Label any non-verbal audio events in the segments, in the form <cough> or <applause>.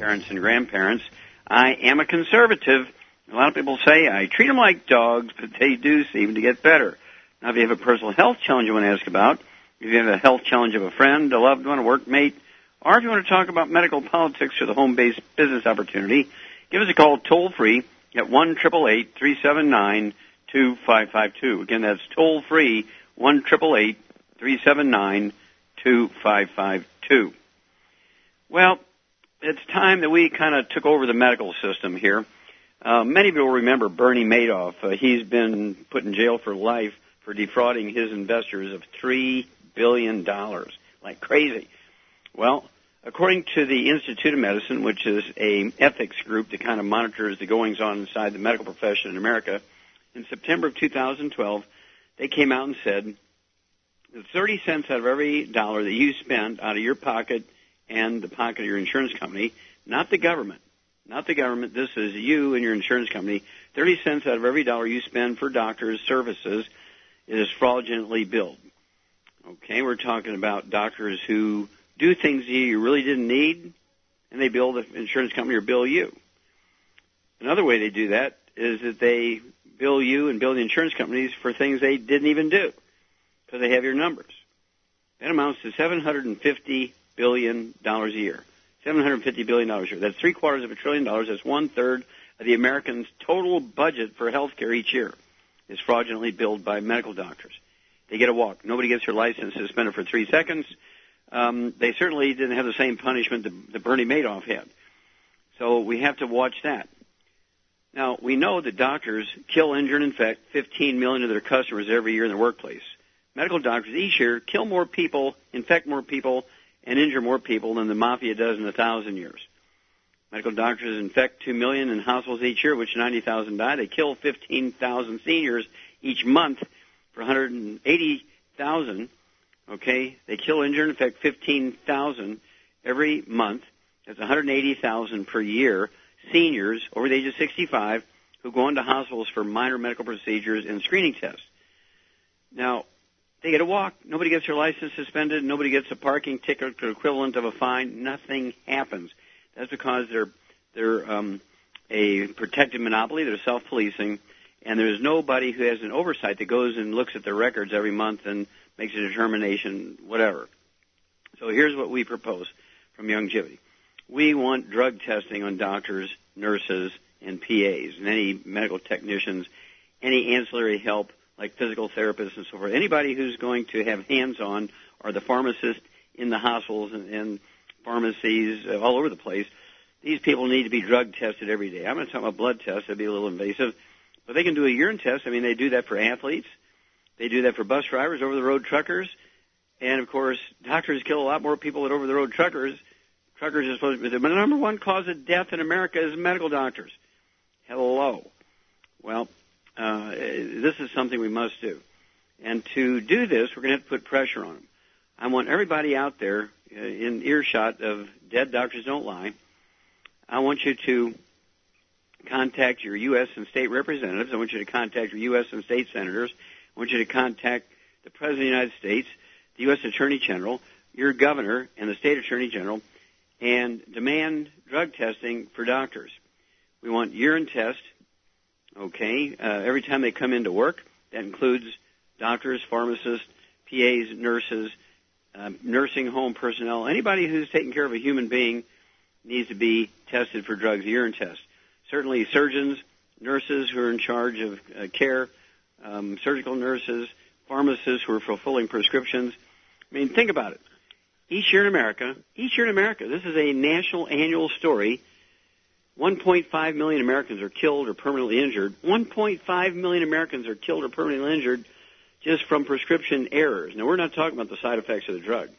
parents and grandparents. I am a conservative. A lot of people say I treat them like dogs, but they do seem to get better. Now, if you have a personal health challenge you want to ask about, if you have a health challenge of a friend, a loved one, a workmate, or if you want to talk about medical politics or the home-based business opportunity, give us a call toll free at one triple eight three seven nine two five five two. Again, that's toll free one triple eight three seven nine two five five two. Well, it's time that we kind of took over the medical system here. Uh, many people remember Bernie Madoff. Uh, he's been put in jail for life for defrauding his investors of three billion dollars, like crazy. Well, according to the Institute of Medicine, which is a ethics group that kind of monitors the goings on inside the medical profession in America, in September of 2012, they came out and said that 30 cents out of every dollar that you spend out of your pocket and the pocket of your insurance company, not the government, not the government, this is you and your insurance company, 30 cents out of every dollar you spend for doctors' services is fraudulently billed. Okay, we're talking about doctors who do things you really didn't need, and they bill the insurance company or bill you. Another way they do that is that they bill you and bill the insurance companies for things they didn't even do because they have your numbers. That amounts to 750 billion dollars a year. 750 billion dollars a year. That's three quarters of a trillion dollars. That's one third of the Americans' total budget for health care each year is fraudulently billed by medical doctors. They get a walk. Nobody gets their license suspended for three seconds. Um, they certainly didn't have the same punishment that, that Bernie Madoff had. So we have to watch that. Now, we know that doctors kill, injure, and infect 15 million of their customers every year in the workplace. Medical doctors each year kill more people, infect more people, and injure more people than the mafia does in a thousand years. Medical doctors infect 2 million in hospitals each year, which 90,000 die. They kill 15,000 seniors each month for 180,000. Okay, they kill, injure, and infect 15,000 every month. That's 180,000 per year. Seniors over the age of 65 who go into hospitals for minor medical procedures and screening tests. Now, they get a walk. Nobody gets their license suspended. Nobody gets a parking ticket or equivalent of a fine. Nothing happens. That's because they're they're um, a protected monopoly. They're self-policing, and there's nobody who has an oversight that goes and looks at their records every month and makes a determination, whatever. So here's what we propose from Youngevity. We want drug testing on doctors, nurses, and PAs, and any medical technicians, any ancillary help like physical therapists and so forth. Anybody who's going to have hands-on, or the pharmacist in the hospitals and, and pharmacies uh, all over the place. These people need to be drug tested every day. I'm going to talk about blood tests. That'd be a little invasive, but they can do a urine test. I mean, they do that for athletes. They do that for bus drivers, over-the-road truckers, and of course, doctors kill a lot more people than over-the-road truckers. Truckers are supposed to be the number one cause of death in America is medical doctors. Hello. Well, uh, this is something we must do. And to do this, we're going to have to put pressure on them. I want everybody out there uh, in earshot of Dead Doctors Don't Lie. I want you to contact your U.S. and state representatives. I want you to contact your U.S. and state senators. I want you to contact the President of the United States, the U.S. Attorney General, your governor, and the state Attorney General, and demand drug testing for doctors. We want urine tests okay, uh, every time they come into work. That includes doctors, pharmacists, PAs, nurses, uh, nursing home personnel, anybody who's taking care of a human being needs to be tested for drugs, urine test. Certainly surgeons, nurses who are in charge of uh, care, um, surgical nurses, pharmacists who are fulfilling prescriptions. I mean, think about it. Each year in America, each year in America, this is a national annual story. 1.5 million Americans are killed or permanently injured. 1.5 million Americans are killed or permanently injured just from prescription errors. Now, we're not talking about the side effects of the drug.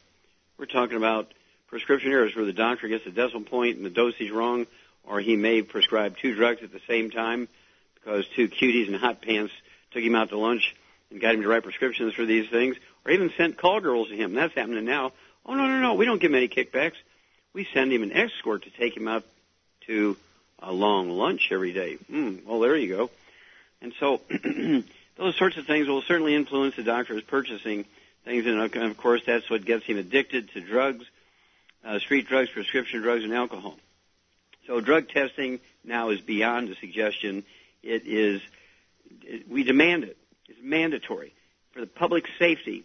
We're talking about prescription errors where the doctor gets the decimal point and the dosage wrong, or he may prescribe two drugs at the same time because two cuties in hot pants took him out to lunch and got him to write prescriptions for these things, or even sent call girls to him. That's happening now. Oh, no, no, no. We don't give him any kickbacks. We send him an escort to take him out to a long lunch every day. Mm, well, there you go. And so <clears throat> those sorts of things will certainly influence the doctor's purchasing things, and of course that's what gets him addicted to drugs, uh, street drugs, prescription drugs, and alcohol. So drug testing now is beyond a suggestion. It is, it, we demand it. It's mandatory. For the public safety,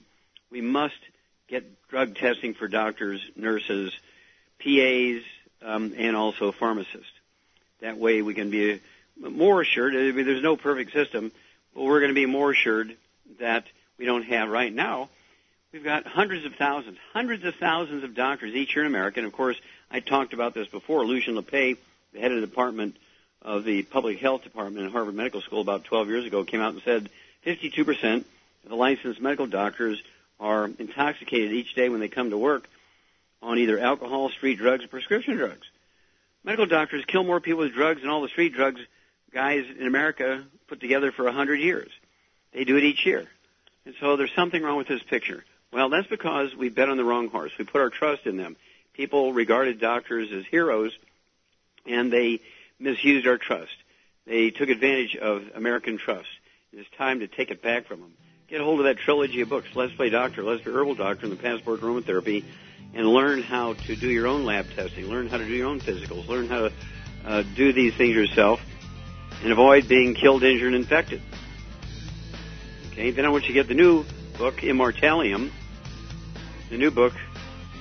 we must get drug testing for doctors, nurses, PAs, um, and also pharmacists. That way we can be more assured. I mean, there's no perfect system, but we're going to be more assured that we don't have right now. We've got hundreds of thousands, hundreds of thousands of doctors each year in America. And of course, I talked about this before. Lucian Leape, the head of the department of the public health department at Harvard Medical School about 12 years ago, came out and said 52% of the licensed medical doctors are intoxicated each day when they come to work on either alcohol, street drugs, or prescription drugs. Medical doctors kill more people with drugs than all the street drugs guys in America put together for a hundred years. They do it each year. And so there's something wrong with this picture. Well, that's because we bet on the wrong horse. We put our trust in them. People regarded doctors as heroes, and they misused our trust. They took advantage of American trust. It's time to take it back from them. Get a hold of that trilogy of books, Let's Play Doctor, Let's Be Herbal Doctor, and the Passport Aromatherapy, and learn how to do your own lab testing, learn how to do your own physicals, learn how to uh, do these things yourself, and avoid being killed, injured, and infected. Okay, then I want you to get the new book, Immortalium, the new book,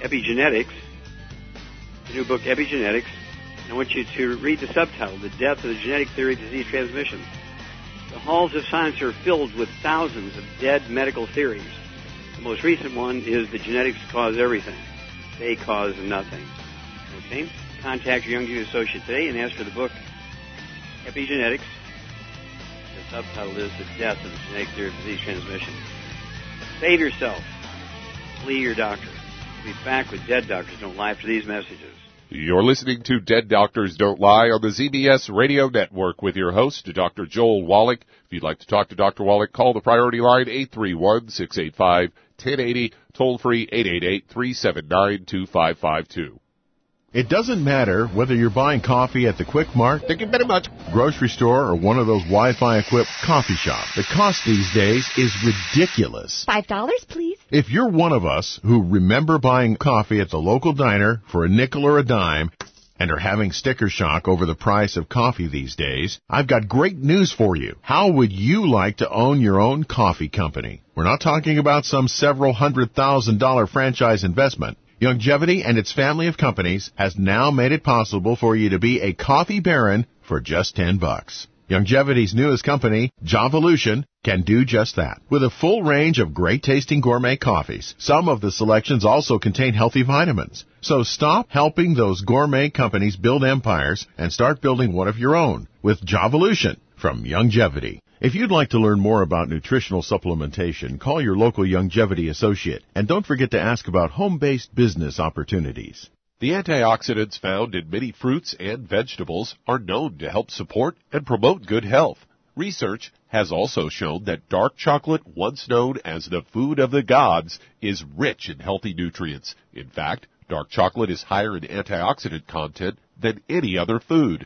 Epigenetics, the new book, Epigenetics, and I want you to read the subtitle, The Death of the Genetic Theory of Disease Transmission. The halls of science are filled with thousands of dead medical theories. The most recent one is the genetics cause everything. They cause nothing. Okay? Contact your Young Youngevity associate today and ask for the book Epigenetics. The subtitle is The Death of the Genetic Theory of Disease Transmission. Save yourself. Flee your doctor. We'll be back with Dead Doctors Don't Lie for these messages. You're listening to Dead Doctors Don't Lie on the ZBS Radio Network with your host, Dr. Joel Wallach. If you'd like to talk to Dr. Wallach, call the priority line 831-685-1080, toll free 888-379-2552. It doesn't matter whether you're buying coffee at the Quick Mart, Thank you very much. grocery store, or one of those Wi-Fi equipped coffee shops. The cost these days is ridiculous. Five dollars, please. If you're one of us who remember buying coffee at the local diner for a nickel or a dime and are having sticker shock over the price of coffee these days, I've got great news for you. How would you like to own your own coffee company? We're not talking about some several hundred thousand dollar franchise investment. Youngevity and its family of companies has now made it possible for you to be a coffee baron for just 10 bucks. Youngevity's newest company, Javolution, can do just that. With a full range of great tasting gourmet coffees, some of the selections also contain healthy vitamins. So stop helping those gourmet companies build empires and start building one of your own with Javolution from Youngevity. If you'd like to learn more about nutritional supplementation, call your local Youngevity associate and don't forget to ask about home-based business opportunities. The antioxidants found in many fruits and vegetables are known to help support and promote good health. Research has also shown that dark chocolate, once known as the food of the gods, is rich in healthy nutrients. In fact, dark chocolate is higher in antioxidant content than any other food.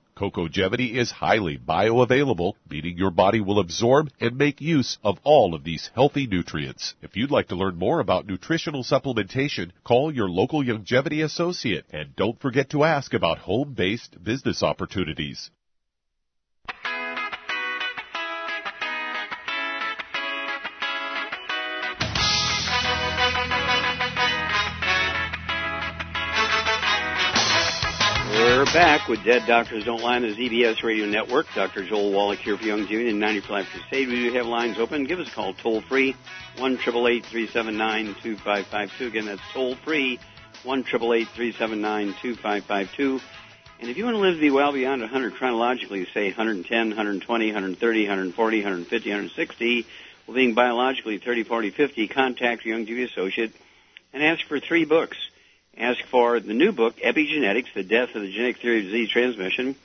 Cocogevity is highly bioavailable, meaning your body will absorb and make use of all of these healthy nutrients. If you'd like to learn more about nutritional supplementation, call your local Youngevity associate and don't forget to ask about home-based business opportunities. Back with Dead Doctors Don't Lie on the ZBS Radio Network. Dr. Joel Wallach here for Youngevity in 95 Crusade. We do have lines open. Give us a call toll free, 1 379 2552. Again, that's toll free, 1 379 2552. And if you want to live to be well beyond 100 chronologically, say 110, 120, 130, 140, 150, 160, well, being biologically 30, 40, 50, contact your Youngevity associate and ask for three books ask for the new book, Epigenetics, The Death of the Genetic Theory of Disease Transmission.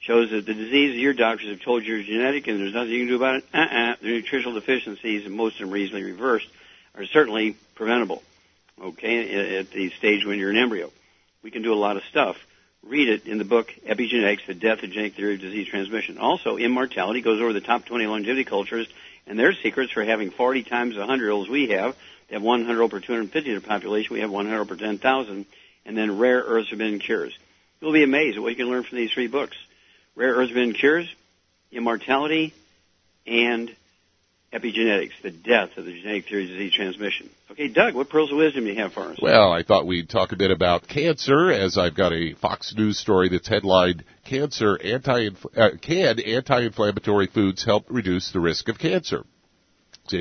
Shows that the disease your doctors have told you is genetic and there's nothing you can do about it. Uh-uh. The nutritional deficiencies, and most of them reasonably reversed, are certainly preventable. Okay, at the stage when you're an embryo. We can do a lot of stuff. Read it in the book, Epigenetics, The Death of Genetic Theory of Disease Transmission. Also, Immortality goes over the top 20 longevity cultures and their secrets for having 40 times the 100 olds we have have 100 per 250 of the population. We have 100 per 10,000. And then rare earths forbidden cures. You'll be amazed at what you can learn from these three books. Rare earths forbidden cures, immortality, and epigenetics, the death of the genetic theory of disease transmission. Okay, Doug, what pearls of wisdom do you have for us? Well, I thought we'd talk a bit about cancer, as I've got a Fox News story that's headlined "Cancer anti uh, can anti-inflammatory foods help reduce the risk of cancer."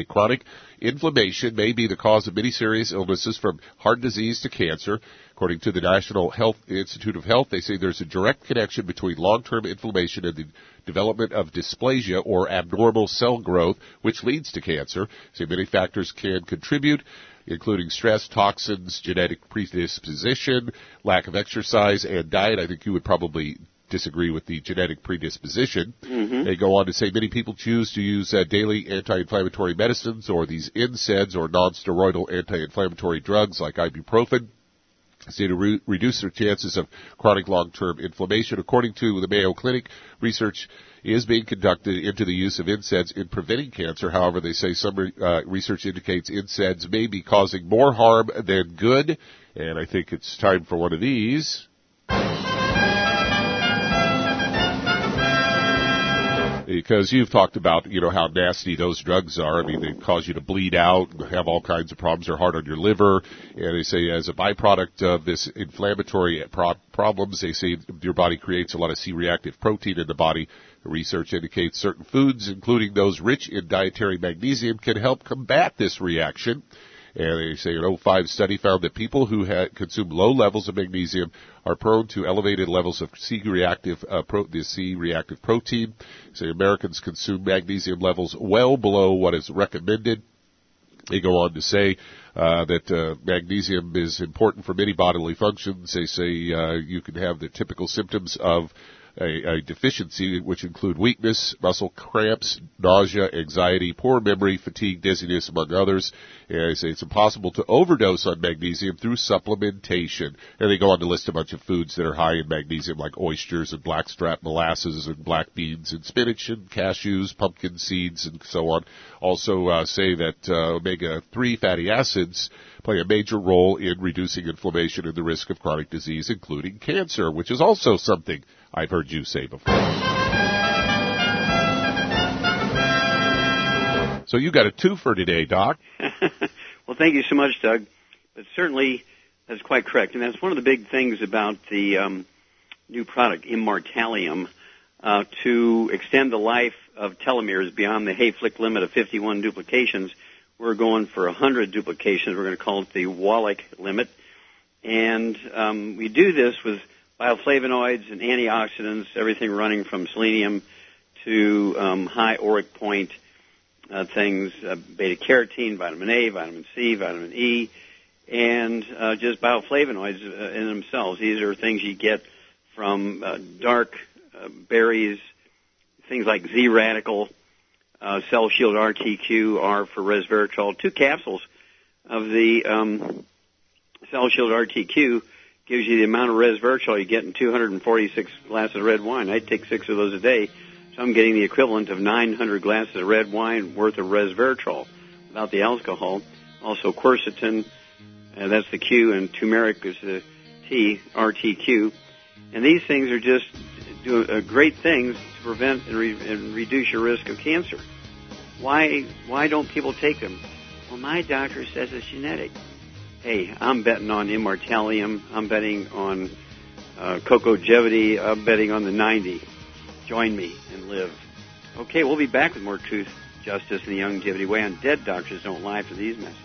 Chronic inflammation may be the cause of many serious illnesses from heart disease to cancer. According to the National Health Institute of Health, they say there's a direct connection between long-term inflammation and the development of dysplasia or abnormal cell growth, which leads to cancer. Say many factors can contribute including stress, toxins, genetic predisposition, lack of exercise, and diet. I think you would probably disagree with the genetic predisposition. Mm-hmm. They go on to say many people choose to use uh, daily anti-inflammatory medicines or these NSAIDs or non-steroidal anti-inflammatory drugs like ibuprofen say to re- reduce their chances of chronic long-term inflammation. According to the Mayo Clinic, research is being conducted into the use of NSAIDs in preventing cancer. However, they say some re- uh, research indicates NSAIDs may be causing more harm than good. And I think it's time for one of these. Because you've talked about you know how nasty those drugs are. I mean, they cause you to bleed out, have all kinds of problems. They're hard on your liver, and they say as a byproduct of this inflammatory pro- problems, they say your body creates a lot of C-reactive protein in the body. Research indicates certain foods, including those rich in dietary magnesium, can help combat this reaction. And they say an 05 study found that people who had consumed low levels of magnesium are prone to elevated levels of C-reactive, uh, pro- the C-reactive protein. Say Americans consume magnesium levels well below what is recommended. They go on to say uh, that uh, magnesium is important for many bodily functions. They say uh, you can have the typical symptoms of a, a deficiency, which include weakness, muscle cramps, nausea, anxiety, poor memory, fatigue, dizziness, among others. And say it's impossible to overdose on magnesium through supplementation. And they go on to list a bunch of foods that are high in magnesium, like oysters and blackstrap molasses and black beans and spinach and cashews, pumpkin seeds, and so on. Also uh, say that uh, omega-3 fatty acids play a major role in reducing inflammation and the risk of chronic disease, including cancer, which is also something I've heard you say before. So you got a two for today, Doc. <laughs> well, thank you so much, Doug. But certainly, that's quite correct, and that's one of the big things about the um, new product, Immortalium, uh, to extend the life of telomeres beyond the Hayflick limit of 51 duplications. We're going for 100 duplications. We're going to call it the Wallach limit, and um, we do this with bioflavonoids and antioxidants, everything running from selenium to um, high ORAC point uh, things, uh, beta carotene, vitamin A, vitamin C, vitamin E, and uh, just bioflavonoids uh, in themselves. These are things you get from uh, dark uh, berries, things like Z radical, uh, Cell Shield RTQ, R for resveratrol, two capsules of the um, Cell Shield RTQ gives you the amount of resveratrol you get in 246 glasses of red wine. I take six of those a day, so I'm getting the equivalent of 900 glasses of red wine worth of resveratrol without the alcohol. Also quercetin, uh, that's the Q, and turmeric is the T, RTQ. And these things are just do uh, great things to prevent and, re- and reduce your risk of cancer. Why why don't people take them? Well, my doctor says it's genetic. Hey, I'm betting on immortalium. I'm betting on uh, cocogevity. I'm betting on the 90. Join me and live. Okay, we'll be back with more truth, justice, and the Youngevity way on Dead Doctors Don't Lie for these messages.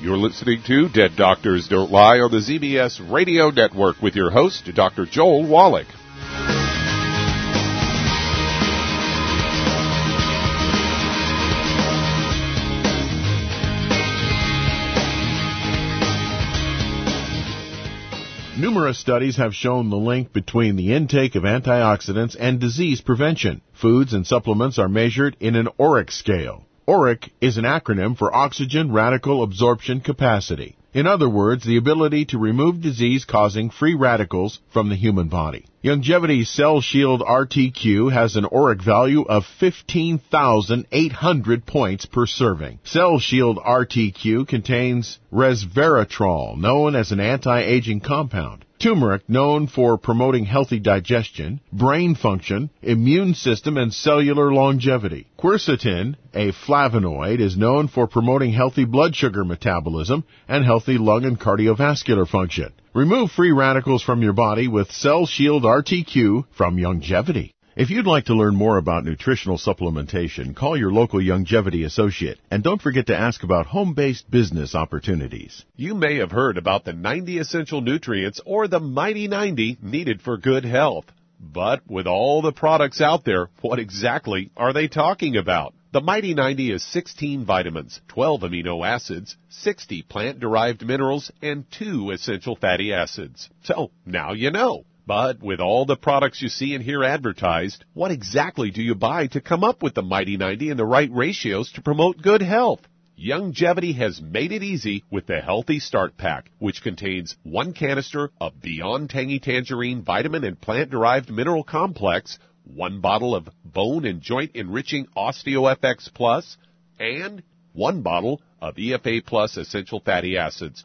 You're listening to Dead Doctors Don't Lie on the ZBS Radio Network with your host, Dr. Joel Wallach. Numerous studies have shown the link between the intake of antioxidants and disease prevention. Foods and supplements are measured in an ORAC scale. ORAC is an acronym for Oxygen Radical Absorption Capacity. In other words, the ability to remove disease-causing free radicals from the human body. Youngevity's Cell Shield RTQ has an ORAC value of 15,800 points per serving. Cell Shield RTQ contains resveratrol, known as an anti-aging compound turmeric known for promoting healthy digestion, brain function, immune system, and cellular longevity. Quercetin, a flavonoid, is known for promoting healthy blood sugar metabolism and healthy lung and cardiovascular function. Remove free radicals from your body with Cell Shield RTQ from Youngevity. If you'd like to learn more about nutritional supplementation, call your local Youngevity associate and don't forget to ask about home-based business opportunities. You may have heard about the 90 essential nutrients or the Mighty 90 needed for good health. But with all the products out there, what exactly are they talking about? The Mighty 90 is 16 vitamins, 12 amino acids, 60 plant-derived minerals, and 2 essential fatty acids. So, now you know. But with all the products you see and hear advertised, what exactly do you buy to come up with the Mighty 90 and the right ratios to promote good health? Youngevity has made it easy with the Healthy Start Pack, which contains one canister of Beyond Tangy Tangerine Vitamin and Plant Derived Mineral Complex, one bottle of Bone and Joint Enriching OsteoFX Plus, and one bottle of EFA Plus Essential Fatty Acids,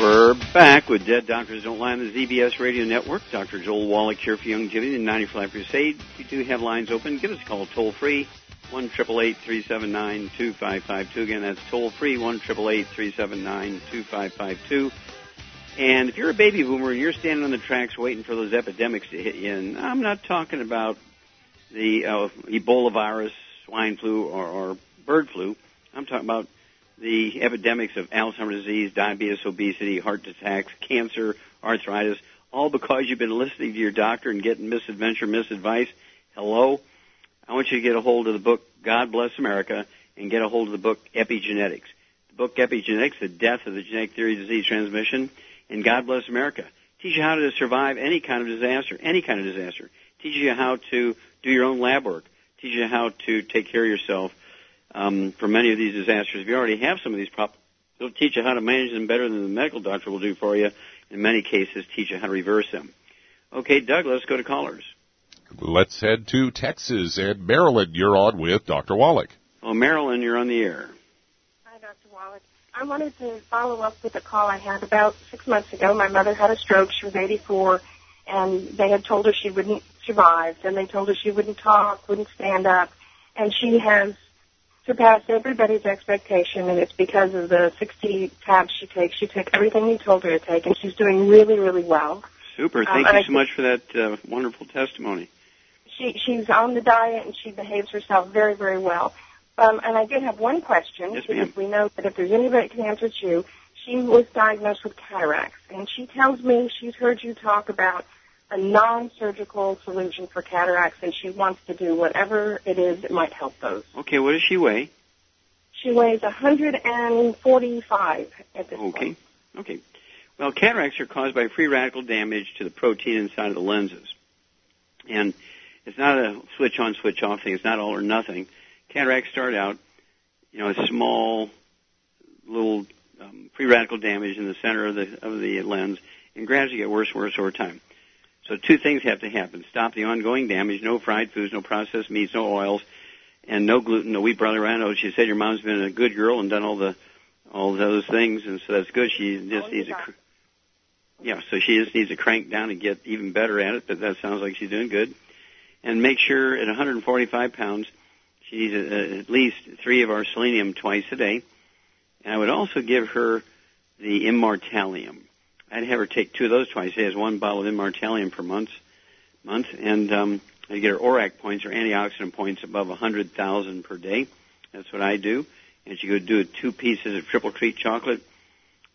We're back with Dead Doctors Don't Lie on the ZBS Radio Network. Dr. Joel Wallach here for Youngevity and 95 Crusade. We do have lines open. Give us a call toll free, 1 379 2552. Again, that's toll free, 1 379 2552. And if you're a baby boomer and you're standing on the tracks waiting for those epidemics to hit you, and I'm not talking about the uh, Ebola virus, swine flu, or, or bird flu. I'm talking about the epidemics of Alzheimer's disease, diabetes, obesity, heart attacks, cancer, arthritis, all because you've been listening to your doctor and getting misadventure, misadvice. Hello? I want you to get a hold of the book God Bless America and get a hold of the book Epigenetics. The book Epigenetics, The Death of the Genetic Theory of Disease Transmission, and God Bless America. Teach you how to survive any kind of disaster, any kind of disaster. Teaches you how to do your own lab work. teach you how to take care of yourself um, for many of these disasters. If you already have some of these problems, it'll teach you how to manage them better than the medical doctor will do for you. In many cases, teach you how to reverse them. Okay, Doug, let's go to callers. Let's head to Texas and Marilyn. You're on with Dr. Wallach. Well, Marilyn, you're on the air. Hi, Dr. Wallach. I wanted to follow up with a call I had about six months ago. My mother had a stroke. She was 84, and they had told her she wouldn't survive. And they told her she wouldn't talk, wouldn't stand up, and she has surpassed everybody's expectation. And it's because of the 60 tabs she takes. She took everything you told her to take, and she's doing really, really well. Super. Thank Um, you so much for that uh, wonderful testimony. She she's on the diet and she behaves herself very, very well. Um, and I did have one question Yes, because ma'am. we know that if there's anybody that can answer, you. She was diagnosed with cataracts, and she tells me she's heard you talk about a non-surgical solution for cataracts, and she wants to do whatever it is that might help those. Okay, what does she weigh? She weighs 145 at this Okay. point. Okay. Okay. Well, cataracts are caused by free radical damage to the protein inside of the lenses. And it's not a switch on, switch off thing. It's not all or nothing. Cataracts start out, you know, a small little um, free radical damage in the center of the of the lens, and gradually get worse worse over time. So two things have to happen: stop the ongoing damage. No fried foods, no processed meats, no oils, and no gluten, no wheat, brother. I know she said your mom's been a good girl and done all the all those things, and so that's good. She just Oh, needs a cr- yeah, so she just needs to crank down and get even better at it. But that sounds like she's doing good. And make sure at 145 pounds, she needs uh, at least three of our selenium twice a day. And I would also give her the Immortalium. I'd have her take two of those twice a day as one bottle of Immortalium per month, month, and um, I'd get her ORAC points or antioxidant points above 100,000 per day. That's what I do. And she could do two pieces of triple creek chocolate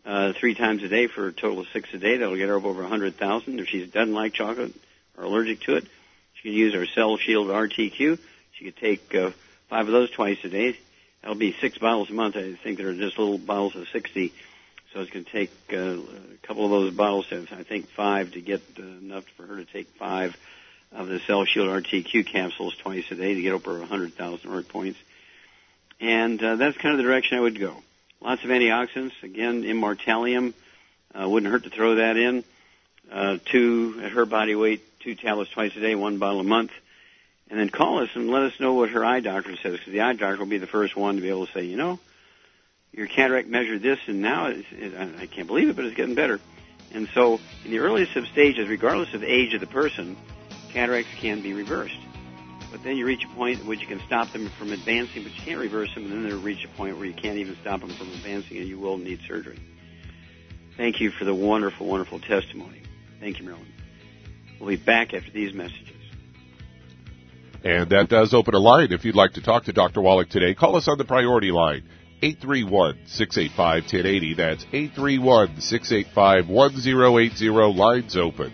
uh, three times a day for a total of six a day. That'll get her up over 100,000. If she doesn't like chocolate or allergic to it, she can use our Cell Shield RTQ. She could take uh, five of those twice a day. That'll be six bottles a month. I think they're just little bottles of 60. So it's going to take uh, a couple of those bottles, I think five, to get uh, enough for her to take five of the Cell Shield RTQ capsules twice a day to get over 100,000 word points. And uh, that's kind of the direction I would go. Lots of antioxidants. Again, Immortalium. Uh, wouldn't hurt to throw that in. Uh, two at her body weight, two tablets twice a day, one bottle a month. And then call us and let us know what her eye doctor says, because the eye doctor will be the first one to be able to say, you know, your cataract measured this, and now it's, it, I can't believe it, but it's getting better. And so, in the earliest of stages, regardless of age of the person, cataracts can be reversed. But then you reach a point at which you can stop them from advancing, but you can't reverse them, and then they'll reach a point where you can't even stop them from advancing, and you will need surgery. Thank you for the wonderful, wonderful testimony. Thank you, Marilyn. We'll be back after these messages. And that does open a line. If you'd like to talk to Dr. Wallach today, call us on the priority line. 831-685-1080. That's 831-685-1080. Lines open.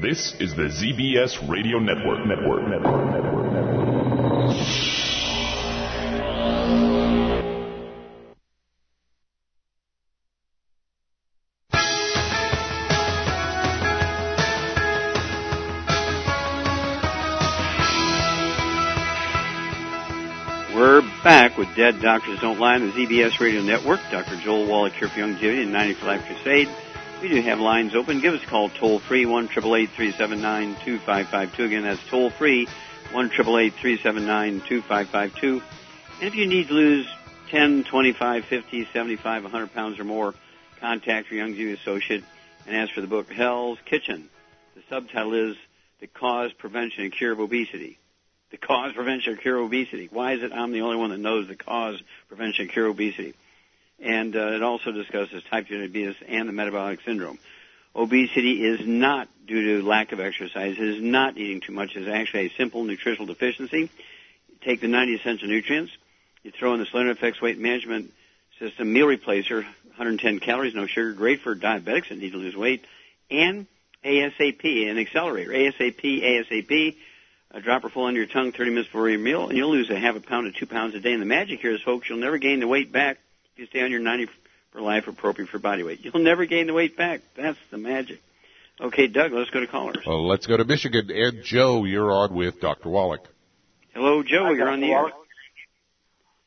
This is the ZBS Radio Network. Network. Network. Network. Network. We're back with Dead Doctors Don't Lie on the ZBS Radio Network. Dr. Joel Wallach here for Youngevity and 90 for Life Crusade. We do have lines open. Give us a call toll free, 1 379 2552. Again, that's toll free, 1 379 2552. And if you need to lose 10, 25, 50, 75, 100 pounds or more, contact your Youngevity associate and ask for the book Hell's Kitchen. The subtitle is The Cause, Prevention, and Cure of Obesity. The cause, prevention, or cure of obesity. Why is it I'm the only one that knows the cause, prevention, and cure of obesity? And uh, it also discusses type 2 diabetes and the metabolic syndrome. Obesity is not due to lack of exercise. It is not eating too much. It's actually a simple nutritional deficiency. Take the 90 essential nutrients. You throw in the Slender FX weight management system meal replacer, 110 calories, no sugar, great for diabetics that need to lose weight, and ASAP, an accelerator. ASAP, ASAP, a dropper full under your tongue 30 minutes before your meal, and you'll lose a half a pound to two pounds a day. And the magic here is, folks, you'll never gain the weight back you stay on your 90 for life appropriate for body weight. You'll never gain the weight back. That's the magic. Okay, Doug, let's go to callers. Well, let's go to Michigan. And Joe, you're on with Dr. Wallach. Hello, Joe. Hi, you're Dr. on the air.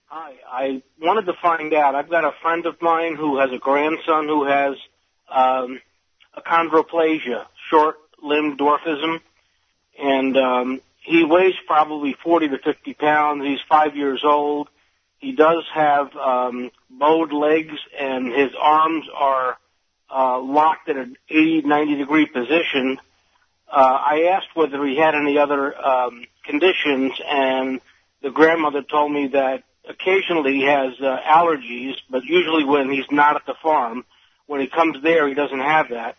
Hi, I wanted to find out. I've got a friend of mine who has a grandson who has um, achondroplasia, short-limbed dwarfism, and um, he weighs probably 40 to 50 pounds. He's five years old. He does have um, bowed legs, and his arms are uh, locked at an 80, 90 degree position. Uh, I asked whether he had any other um, conditions, and the grandmother told me that occasionally he has uh, allergies, but usually when he's not at the farm, when he comes there, he doesn't have that.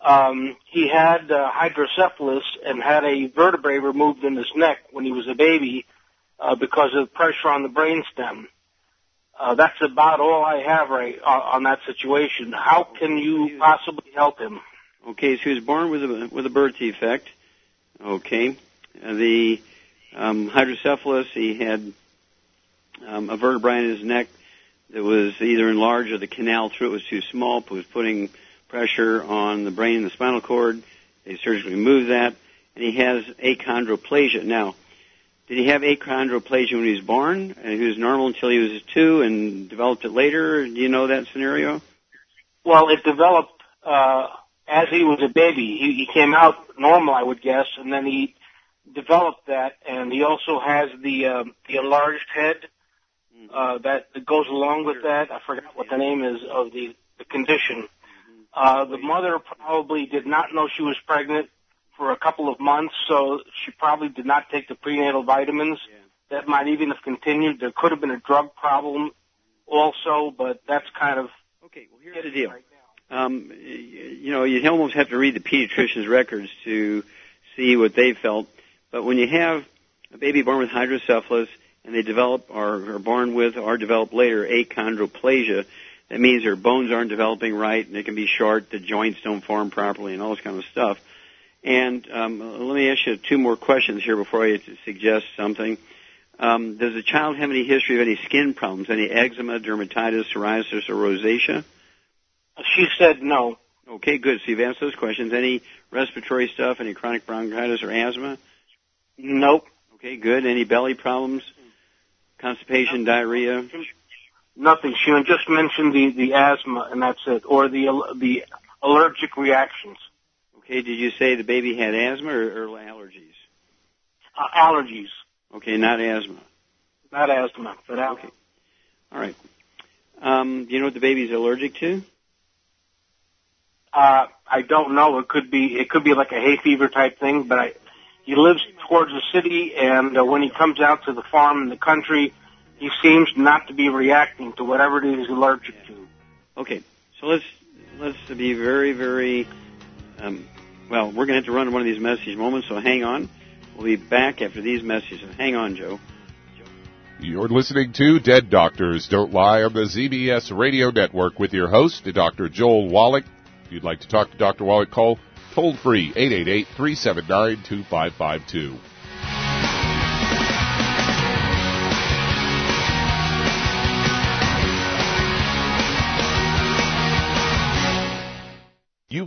Um, he had uh, hydrocephalus and had a vertebrae removed in his neck when he was a baby uh, because of pressure on the brainstem. Uh, that's about all I have right on, on that situation. How can you possibly help him? Okay, so he was born with a with a birth defect. Okay, uh, the um, hydrocephalus. He had um, a vertebrae in his neck that was either enlarged or the canal through it was too small. It was putting pressure on the brain and the spinal cord. They surgically removed that, and he has achondroplasia. Now, did he have achondroplasia when he was born, and he was normal until he was two, and developed it later? Do you know that scenario? Well, it developed uh, as he was a baby. He, he came out normal, I would guess, and then he developed that, and he also has the um, the enlarged head uh, that, that goes along with that. I forgot what the name is of the the condition. Uh, the mother probably did not know she was pregnant for a couple of months, so she probably did not take the prenatal vitamins. That might even have continued. There could have been a drug problem also, but that's kind of okay. Well, here's the deal. Um, you know, you almost have to read the pediatrician's records to see what they felt. But when you have a baby born with hydrocephalus and they develop or are born with or develop later achondroplasia, that means their bones aren't developing right and they can be short, the joints don't form properly, and all this kind of stuff. And um, let me ask you two more questions here before I suggest something. Um, does the child have any history of any skin problems, any eczema, dermatitis, psoriasis, or rosacea? She said no. Okay, good. So you've answered those questions. Any respiratory stuff, any chronic bronchitis or asthma? Nope. Okay, good. Any belly problems? Constipation, diarrhea? Nothing. She just mentioned the, the asthma, and that's it, or the the allergic reactions. Okay. Did you say the baby had asthma or, or allergies? Uh, allergies. Okay, not asthma. Not asthma, but allergies. Okay. All right. Um, do you know what the baby's allergic to? Uh, I don't know. It could be it could be like a hay fever type thing, but I, he lives towards the city, and uh, when he comes out to the farm in the country, he seems not to be reacting to whatever it is he's allergic to. Okay, so let's let's be very very um, well. We're going to have to run one of these message moments, so hang on. We'll be back after these messages. Hang on, Joe. You're listening to Dead Doctors Don't Lie on the ZBS Radio Network with your host, Dr. Joel Wallach. If you'd like to talk to Dr. Wallach, call toll free 888 379 2552.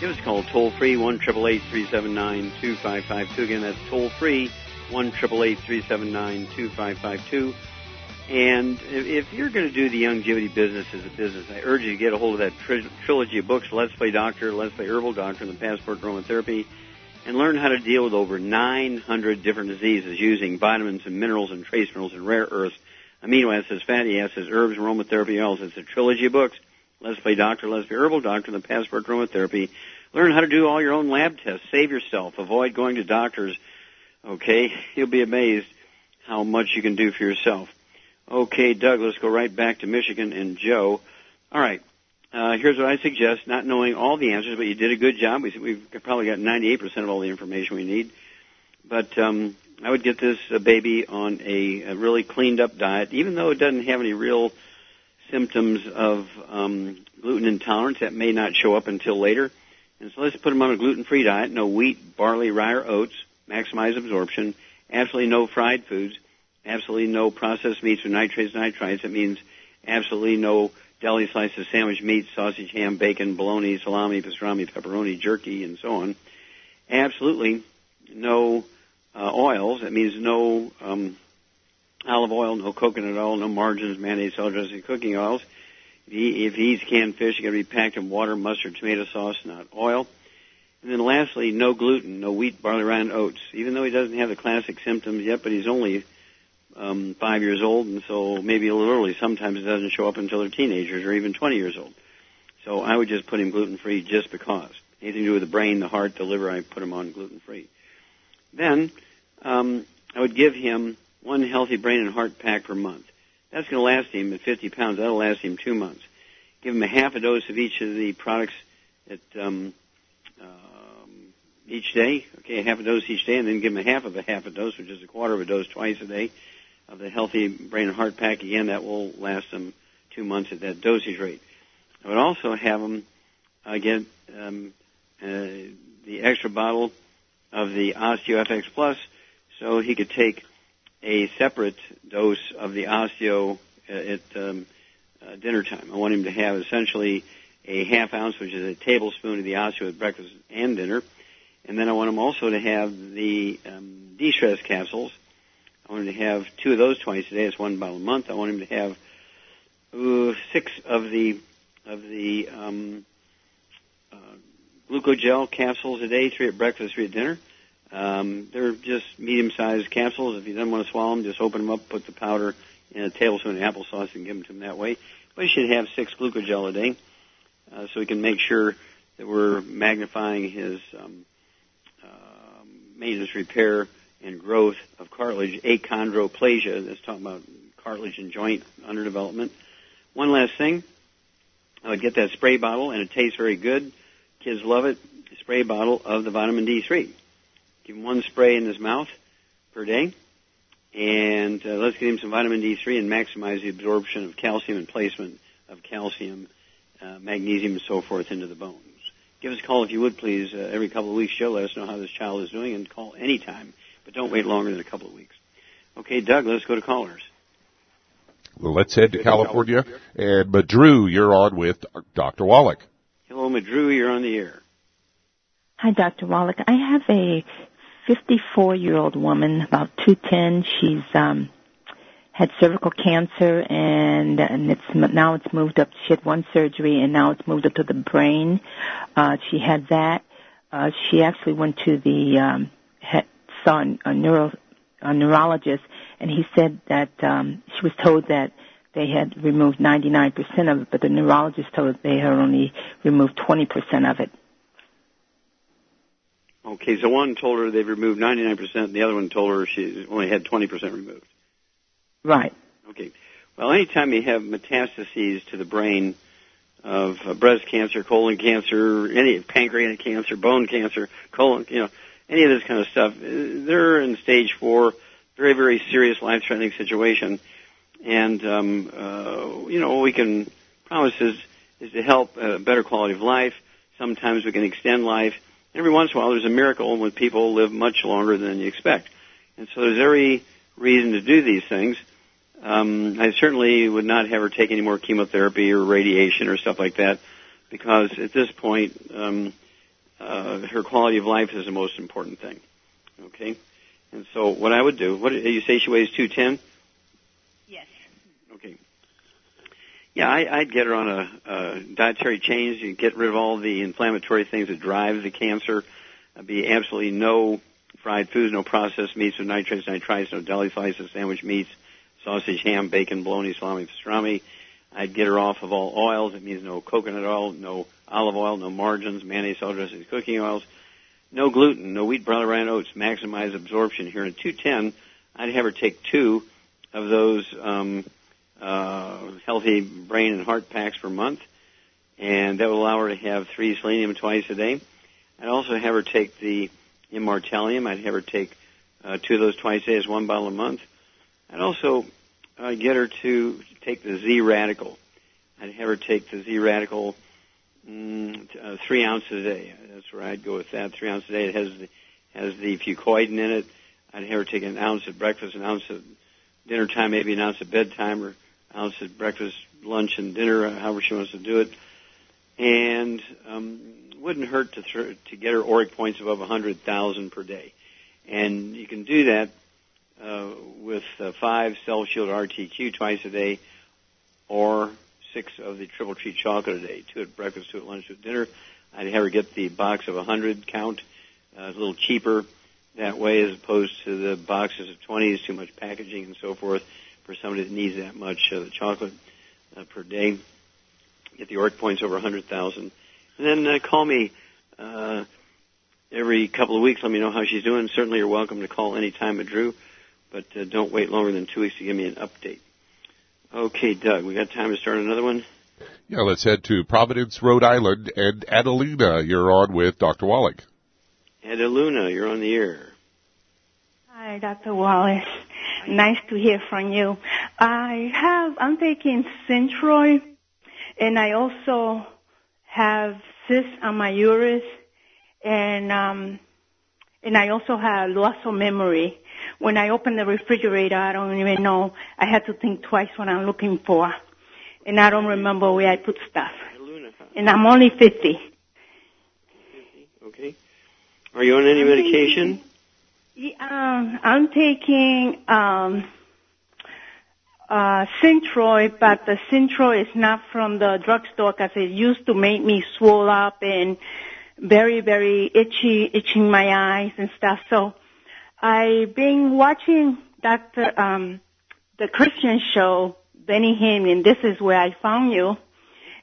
Give us a call toll free, 1 379 2552. Again, that's toll free, 1 379 2552. And if you're going to do the Youngevity business as a business, I urge you to get a hold of that tri- trilogy of books, Let's Play Doctor, Let's Play Herbal Doctor, and the Passport Aromatherapy, and learn how to deal with over 900 different diseases using vitamins and minerals and trace minerals and rare earths, amino acids, fatty acids, herbs, aromatherapy oils. It's a trilogy of books. Let's Doctor, Let's Herbal Doctor, the Passport Aromatherapy. Learn how to do all your own lab tests. Save yourself. Avoid going to doctors. Okay? You'll be amazed how much you can do for yourself. Okay, Doug, let's go right back to Michigan and Joe. All right. Uh, here's what I suggest, not knowing all the answers, but you did a good job. We, we've probably got 98% of all the information we need. But um, I would get this uh, baby on a, a really cleaned up diet, even though it doesn't have any real symptoms of um, gluten intolerance. That may not show up until later. And so let's put them on a gluten-free diet. No wheat, barley, rye, or oats. Maximize absorption. Absolutely no fried foods. Absolutely no processed meats or nitrates, nitrites. That means absolutely no deli slices, sandwich meat, sausage, ham, bacon, bologna, salami, pastrami, pepperoni, jerky, and so on. Absolutely no uh, oils. That means no um, olive oil, no coconut oil, no margarines, mayonnaise, salad dressing, cooking oils. If he, if he eats canned fish, it's got to be packed in water, mustard, tomato sauce, not oil. And then lastly, no gluten, no wheat, barley, rye, and oats. Even though he doesn't have the classic symptoms yet, but he's only um, five years old, and so maybe a little early. Sometimes it doesn't show up until they're teenagers or even 20 years old. So I would just put him gluten free just because. Anything to do with the brain, the heart, the liver, I put him on gluten free. Then um, I would give him one healthy brain and heart pack per month. That's going to last him at 50 pounds. That'll last him two months. Give him a half a dose of each of the products at um, um, each day. Okay, half a dose each day, and then give him a half of a half a dose, which is a quarter of a dose twice a day of the healthy brain and heart pack. Again, that will last him two months at that dosage rate. I would also have him uh, get um, uh, the extra bottle of the OsteoFX Plus, so he could take a separate dose of the Osteo at um, uh, dinner time. I want him to have essentially a half ounce, which is a tablespoon of the Osteo at breakfast and dinner, and then I want him also to have the um, D-stress capsules I want him to have two of those twice a day. It's one bottle a month. I want him to have uh, six of the of the um, uh, glucogel capsules a day, three at breakfast, three at dinner. Um, they're just medium-sized capsules. If he doesn't want to swallow them, just open them up, put the powder in a tablespoon of applesauce, and give them to him that way. But he should have six glucogel a day, uh, so we can make sure that we're magnifying his um, uh, maintenance repair and growth of cartilage, achondroplasia. That's talking about cartilage and joint underdevelopment. One last thing. I would get that spray bottle, and it tastes very good. Kids love it. spray bottle of the vitamin D3. Give him one spray in his mouth per day. And uh, let's get him some vitamin D3 and maximize the absorption of calcium and placement of calcium, uh, magnesium, and so forth into the bones. Give us a call if you would, please, uh, every couple of weeks. Joe, let us know how this child is doing, and call anytime but don't wait longer than a couple of weeks. Okay, Doug, let's go to callers. Well, let's head to California. And Madrew, you're on with Dr. Wallach. Hello, Madrew, you're on the air. Hi, Dr. Wallach. I have a 54 year old woman, about 210. She's um, had cervical cancer, and, and it's now it's moved up. She had one surgery, and now it's moved up to the brain. Uh, she had that. Uh, she actually went to the um, had, saw a neuro a neurologist, and he said that um, she was told that they had removed 99% of it, but the neurologist told her they had only removed 20% of it. Okay, so one told her they've removed 99%, and the other one told her she only had 20% removed. Right. Okay. Well, anytime you have metastases to the brain of uh, breast cancer, colon cancer, any pancreatic cancer, bone cancer, colon, you know, any of this kind of stuff, they're in stage four, very, very serious life-threatening situation. And, um, uh, you know, what we can promise is, is to help a better quality of life. Sometimes we can extend life. Every once in a while there's a miracle when people live much longer than you expect. And so there's every reason to do these things. Um, I certainly would not have her take any more chemotherapy or radiation or stuff like that because at this point, um, uh, her quality of life is the most important thing. Okay, and so what I would do, what you say she weighs two ten? Yes. Okay. Yeah, I, I'd get her on a, a dietary change. You get rid of all the inflammatory things that drive the cancer. There'd be absolutely no fried foods, no processed meats, no nitrates, nitrites, no deli slices, sandwich meats, sausage, ham, bacon, bologna, salami, pastrami. I'd get her off of all oils. It means no coconut oil, no olive oil, no margarines, mayonnaise, salad dressings, cooking oils, no gluten, no wheat, brown rye, oats. Maximize absorption here. At 210, I'd have her take two of those um, uh, healthy brain and heart packs per month, and that will allow her to have three selenium twice a day. I'd also have her take the immortalium. I'd have her take uh, two of those twice a day as one bottle a month. I'd also uh, get her to take the Z radical. I'd have her take the Z radical mm, uh, three ounces a day. That's where I'd go with that. Three ounces a day. It has the has the fucoidan in it. I'd have her take an ounce at breakfast, an ounce at dinner time, maybe an ounce at bedtime, or ounce at breakfast, lunch, and dinner, uh, however she wants to do it. And um, wouldn't hurt to th- to get her ORAC points above 100,000 per day. And you can do that uh, with uh, five Cell Shield RTQ twice a day, or six of the Triple Treat chocolate a day, two at breakfast, two at lunch, two at dinner. I'd have her get the box of 100 count, uh, a little cheaper that way as opposed to the boxes of 20s, too much packaging and so forth for somebody that needs that much uh, chocolate uh, per day. Get the ORAC points over 100,000. And then uh, call me uh, every couple of weeks. Let me know how she's doing. Certainly you're welcome to call any time at Drew, but uh, don't wait longer than two weeks to give me an update. Okay, Doug, we got time to start another one? Yeah, let's head to Providence, Rhode Island, and Adelina, you're on with Dr. Wallach. Adelina, you're on the air. Hi, Dr. Wallace. Nice to hear from you. I have, I'm taking Synthroid, and I also have cysts on my uterus, and um, and I also have loss of memory. When I open the refrigerator, I don't even know. I have to think twice what I'm looking for, and I don't remember where I put stuff. And I'm only 50. Okay. Are you on any medication? Yeah, um, I'm taking um, uh, Synthroid, but the Synthroid is not from the drugstore because it used to make me swell up and very, very itchy, itching my eyes and stuff. So I've been watching Dr. Um, the Christian show, Benny Hinn, and this is where I found you.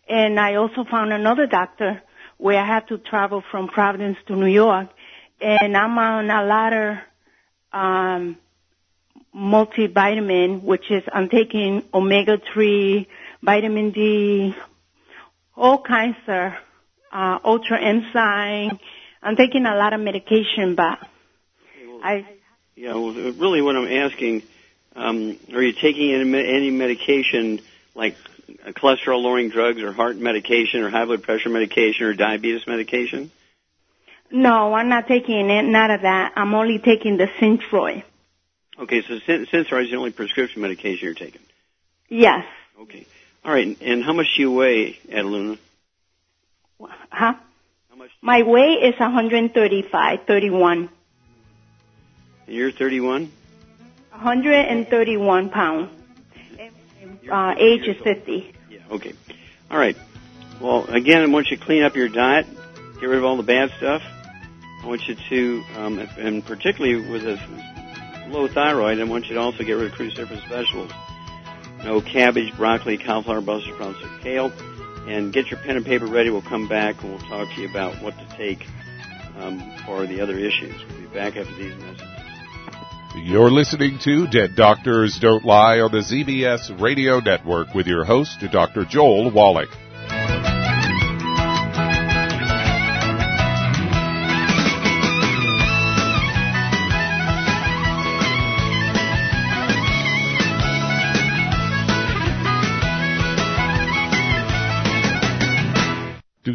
And I also found another doctor where I had to travel from Providence to New York. And I'm on a lot of um, multivitamin, which is I'm taking omega three, vitamin D, all kinds of uh, ultra enzyme. I'm taking a lot of medication, but I. Yeah, well, really, what I'm asking, um, are you taking any, any medication like cholesterol-lowering drugs, or heart medication, or high blood pressure medication, or diabetes medication? No, I'm not taking it, none of that. I'm only taking the Synthroid. Okay, so Synthroid is the only prescription medication you're taking. Yes. Okay. All right, and how much do you weigh, Adeluna? Huh? How much? My weight is 135, 31. And you're 31? 131 pounds. Uh, age is 50. Yeah, okay. All right. Well, again, I want you to clean up your diet, get rid of all the bad stuff. I want you to, um, and particularly with a low thyroid, I want you to also get rid of cruciferous vegetables. No cabbage, broccoli, cauliflower, Brussels sprouts, or kale. And get your pen and paper ready. We'll come back and we'll talk to you about what to take um, for the other issues. We'll be back after these messages. You're listening to Dead Doctors Don't Lie on the ZBS Radio Network with your host, Dr. Joel Wallach.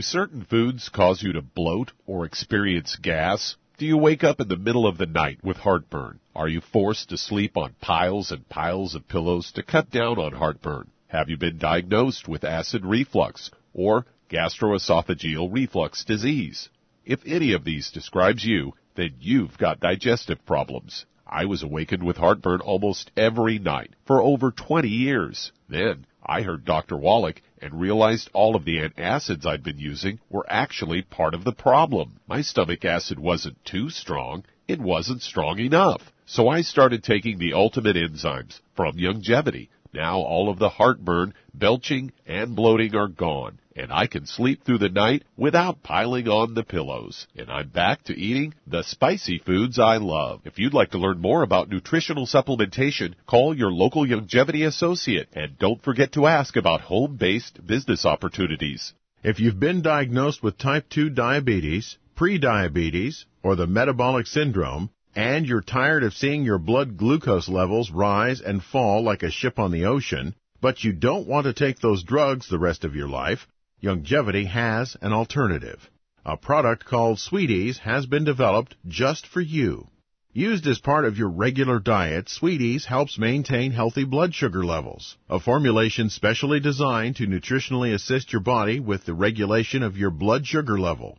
Certain foods cause you to bloat or experience gas? Do you wake up in the middle of the night with heartburn? Are you forced to sleep on piles and piles of pillows to cut down on heartburn? Have you been diagnosed with acid reflux or gastroesophageal reflux disease? If any of these describes you, then you've got digestive problems. I was awakened with heartburn almost every night for over 20 years. Then I heard Dr. Wallach and realized all of the antacids I'd been using were actually part of the problem. My stomach acid wasn't too strong, it wasn't strong enough. So I started taking the ultimate enzymes from Youngevity. Now all of the heartburn, belching, and bloating are gone, and I can sleep through the night without piling on the pillows. And I'm back to eating the spicy foods I love. If you'd like to learn more about nutritional supplementation, call your local Youngevity associate, and don't forget to ask about home-based business opportunities. If you've been diagnosed with type 2 diabetes, prediabetes, or the metabolic syndrome, and you're tired of seeing your blood glucose levels rise and fall like a ship on the ocean, but you don't want to take those drugs the rest of your life, Youngevity has an alternative. A product called Sweeties has been developed just for you. Used as part of your regular diet, Sweeties helps maintain healthy blood sugar levels. A formulation specially designed to nutritionally assist your body with the regulation of your blood sugar level.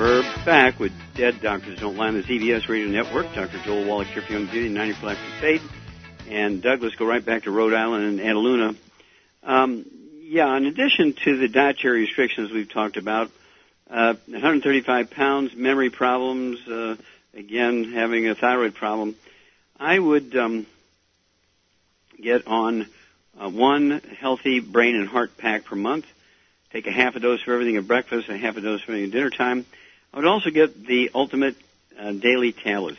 We're back with Dead Doctors Don't Lie on the ZBS Radio Network. Dr. Joel Wallach here for Youngevity, 90 for Life Crusade. And Doug, let's go right back to Rhode Island and Adeluna. Um, yeah, in addition to the dietary restrictions we've talked about, uh, 135 pounds, memory problems, uh, again, having a thyroid problem, I would um, get on uh, one healthy brain and heart pack per month. Take a half a dose for everything at breakfast, a half a dose for everything at dinner time. I would also get the ultimate uh, daily tablets.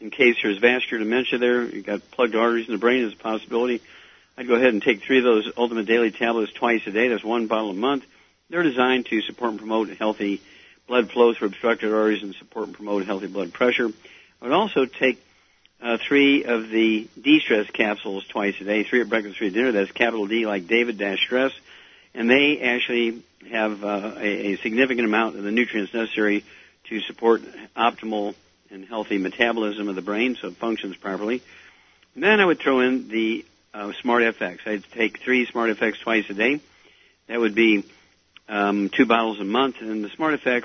In case there's vascular dementia there, you've got plugged arteries in the brain as a possibility. I'd go ahead and take three of those ultimate daily tablets twice a day. That's one bottle a month. They're designed to support and promote healthy blood flow through obstructed arteries and support and promote healthy blood pressure. I would also take uh, three of the D-stress capsules twice a day, three at breakfast, three at dinner. That's capital D like David dash stress. And they actually have uh, a, a significant amount of the nutrients necessary to support optimal and healthy metabolism of the brain so it functions properly. And then I would throw in the uh, Smart FX. I'd take three Smart FX twice a day. That would be um, two bottles a month. And the Smart FX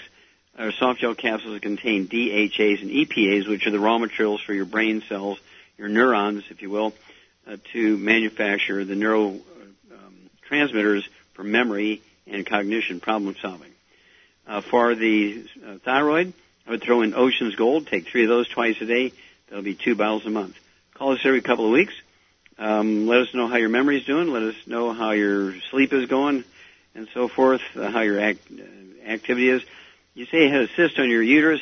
are soft gel capsules that contain DHAs and EPAs, which are the raw materials for your brain cells, your neurons, if you will, uh, to manufacture the neurotransmitters for memory and cognition problem solving. Uh, for the uh, thyroid, I would throw in Ocean's Gold. Take three of those twice a day. That'll be two bottles a month. Call us every couple of weeks. Um, let us know how your memory's doing. Let us know how your sleep is going, and so forth. Uh, how your act, uh, activity is. You say you had a cyst on your uterus.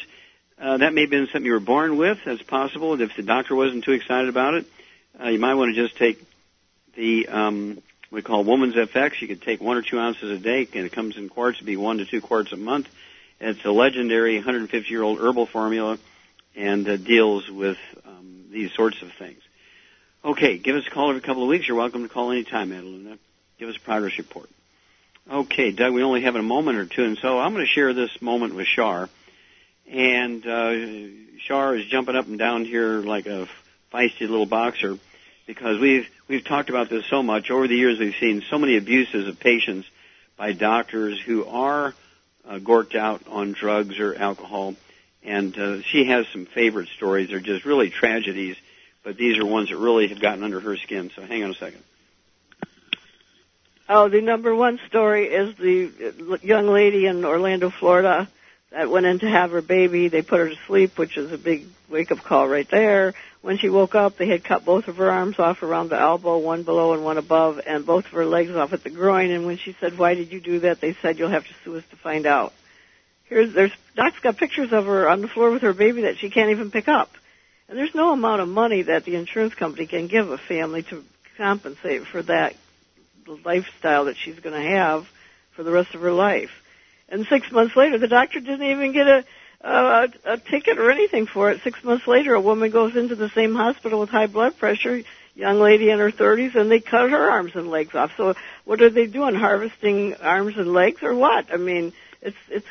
Uh, that may have been something you were born with. That's possible. If the doctor wasn't too excited about it, uh, you might want to just take the um, we call Woman's FX. You could take one or two ounces a day, and it comes in quarts. It'd be one to two quarts a month. It's a legendary 150-year-old herbal formula, and uh, deals with um, these sorts of things. Okay, give us a call every couple of weeks. You're welcome to call anytime, Adeluna. Give us a progress report. Okay, Doug, we only have a moment or two, and so I'm going to share this moment with Shar. And uh, Shar is jumping up and down here like a feisty little boxer because we've we've talked about this so much over the years. We've seen so many abuses of patients by doctors who are uh, gorked out on drugs or alcohol, And uh, she has some favorite stories. They're just really tragedies, but these are ones that really have gotten under her skin. So hang on a second. Oh, the number one story is the young lady in Orlando, Florida that went in to have her baby. They put her to sleep, which is a big wake up call right there. When she woke up, they had cut both of her arms off around the elbow, one below and one above, and both of her legs off at the groin. And when she said, "Why did you do that?" they said, "You'll have to sue us to find out." Here's there's Doc's got pictures of her on the floor with her baby that she can't even pick up. And there's no amount of money that the insurance company can give a family to compensate for that lifestyle that she's going to have for the rest of her life. And six months later, the doctor didn't even get a, a, a ticket or anything for it. Six months later, a woman goes into the same hospital with high blood pressure, young lady in her 30s, and they cut her arms and legs off. So what are they doing? Harvesting arms and legs or what? I mean, it's it's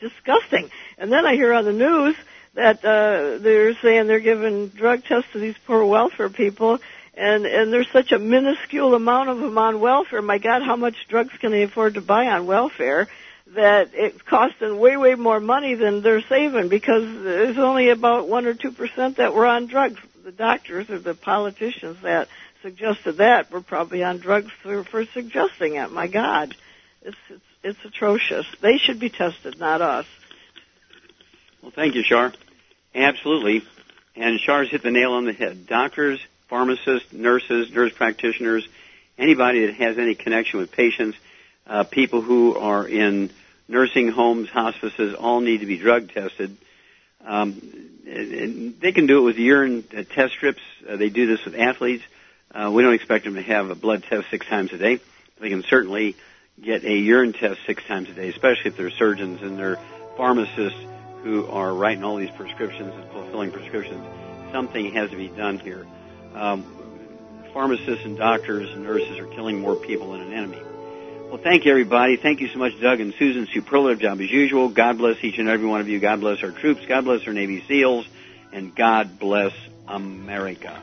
disgusting. And then I hear on the news that uh, they're saying they're giving drug tests to these poor welfare people, and and there's such a minuscule amount of them on welfare. My God, how much drugs can they afford to buy on welfare? That it's costing way, way more money than they're saving because there's only about one or two percent that were on drugs. The doctors or the politicians that suggested that were probably on drugs for, for suggesting it. My God, it's, it's it's atrocious. They should be tested, not us. Well, thank you, Shar. Absolutely, and Shar's hit the nail on the head. Doctors, pharmacists, nurses, nurse practitioners, anybody that has any connection with patients, uh, people who are in nursing homes, hospices, all need to be drug tested. Um, and they can do it with urine test strips. Uh, they do this with athletes. Uh, we don't expect them to have a blood test six times a day. They can certainly get a urine test six times a day, especially if they're surgeons and they're pharmacists who are writing all these prescriptions and fulfilling prescriptions. Something has to be done here. Um, pharmacists and doctors and nurses are killing more people than an enemy. Well, thank you, everybody. Thank you so much, Doug and Susan. Superlative job as usual. God bless each and every one of you. God bless our troops. God bless our Navy SEALs. And God bless America.